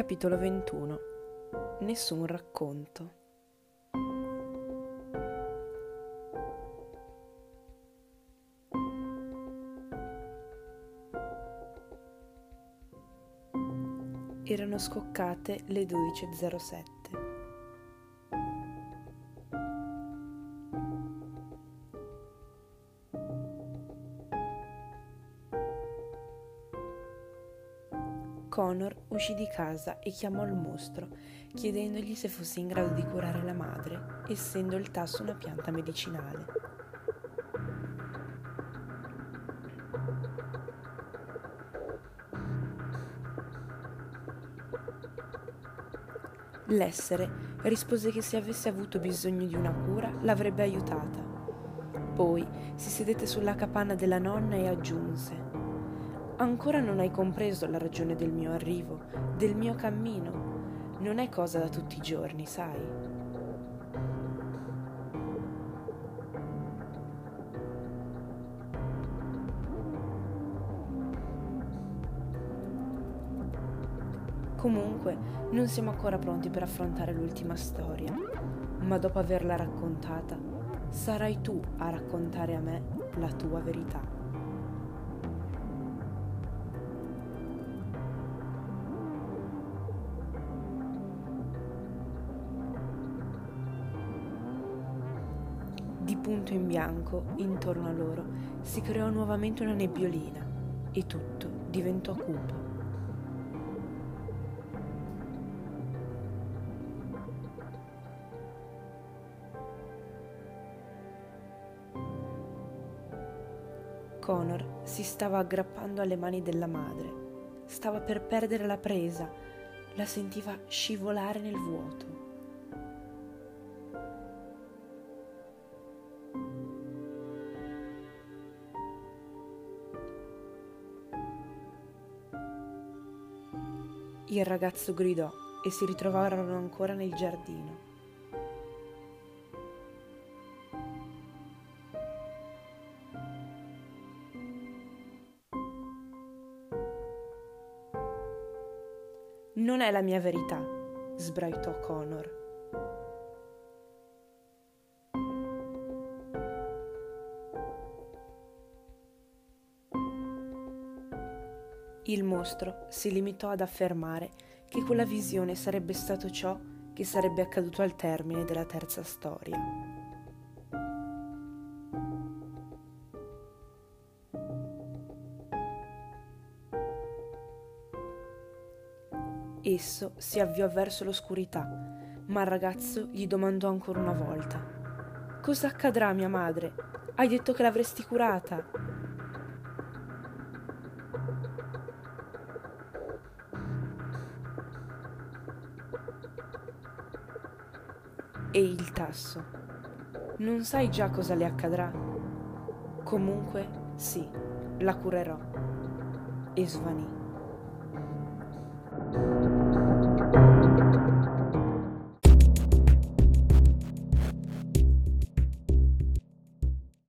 Capitolo 21 Nessun racconto Erano scoccate le 12.07. Connor uscì di casa e chiamò il mostro, chiedendogli se fosse in grado di curare la madre, essendo il tasso una pianta medicinale. L'essere rispose che se avesse avuto bisogno di una cura l'avrebbe aiutata. Poi si sedette sulla capanna della nonna e aggiunse Ancora non hai compreso la ragione del mio arrivo, del mio cammino. Non è cosa da tutti i giorni, sai. Comunque, non siamo ancora pronti per affrontare l'ultima storia, ma dopo averla raccontata, sarai tu a raccontare a me la tua verità. Di punto in bianco, intorno a loro, si creò nuovamente una nebbiolina e tutto diventò cupo. Connor si stava aggrappando alle mani della madre. Stava per perdere la presa. La sentiva scivolare nel vuoto. Il ragazzo gridò e si ritrovarono ancora nel giardino. Non è la mia verità, sbraitò Connor. Il mostro si limitò ad affermare che quella visione sarebbe stato ciò che sarebbe accaduto al termine della terza storia. Esso si avviò verso l'oscurità, ma il ragazzo gli domandò ancora una volta: Cosa accadrà, mia madre? Hai detto che l'avresti curata. e il tasso. Non sai già cosa le accadrà? Comunque, sì, la curerò. E svanì.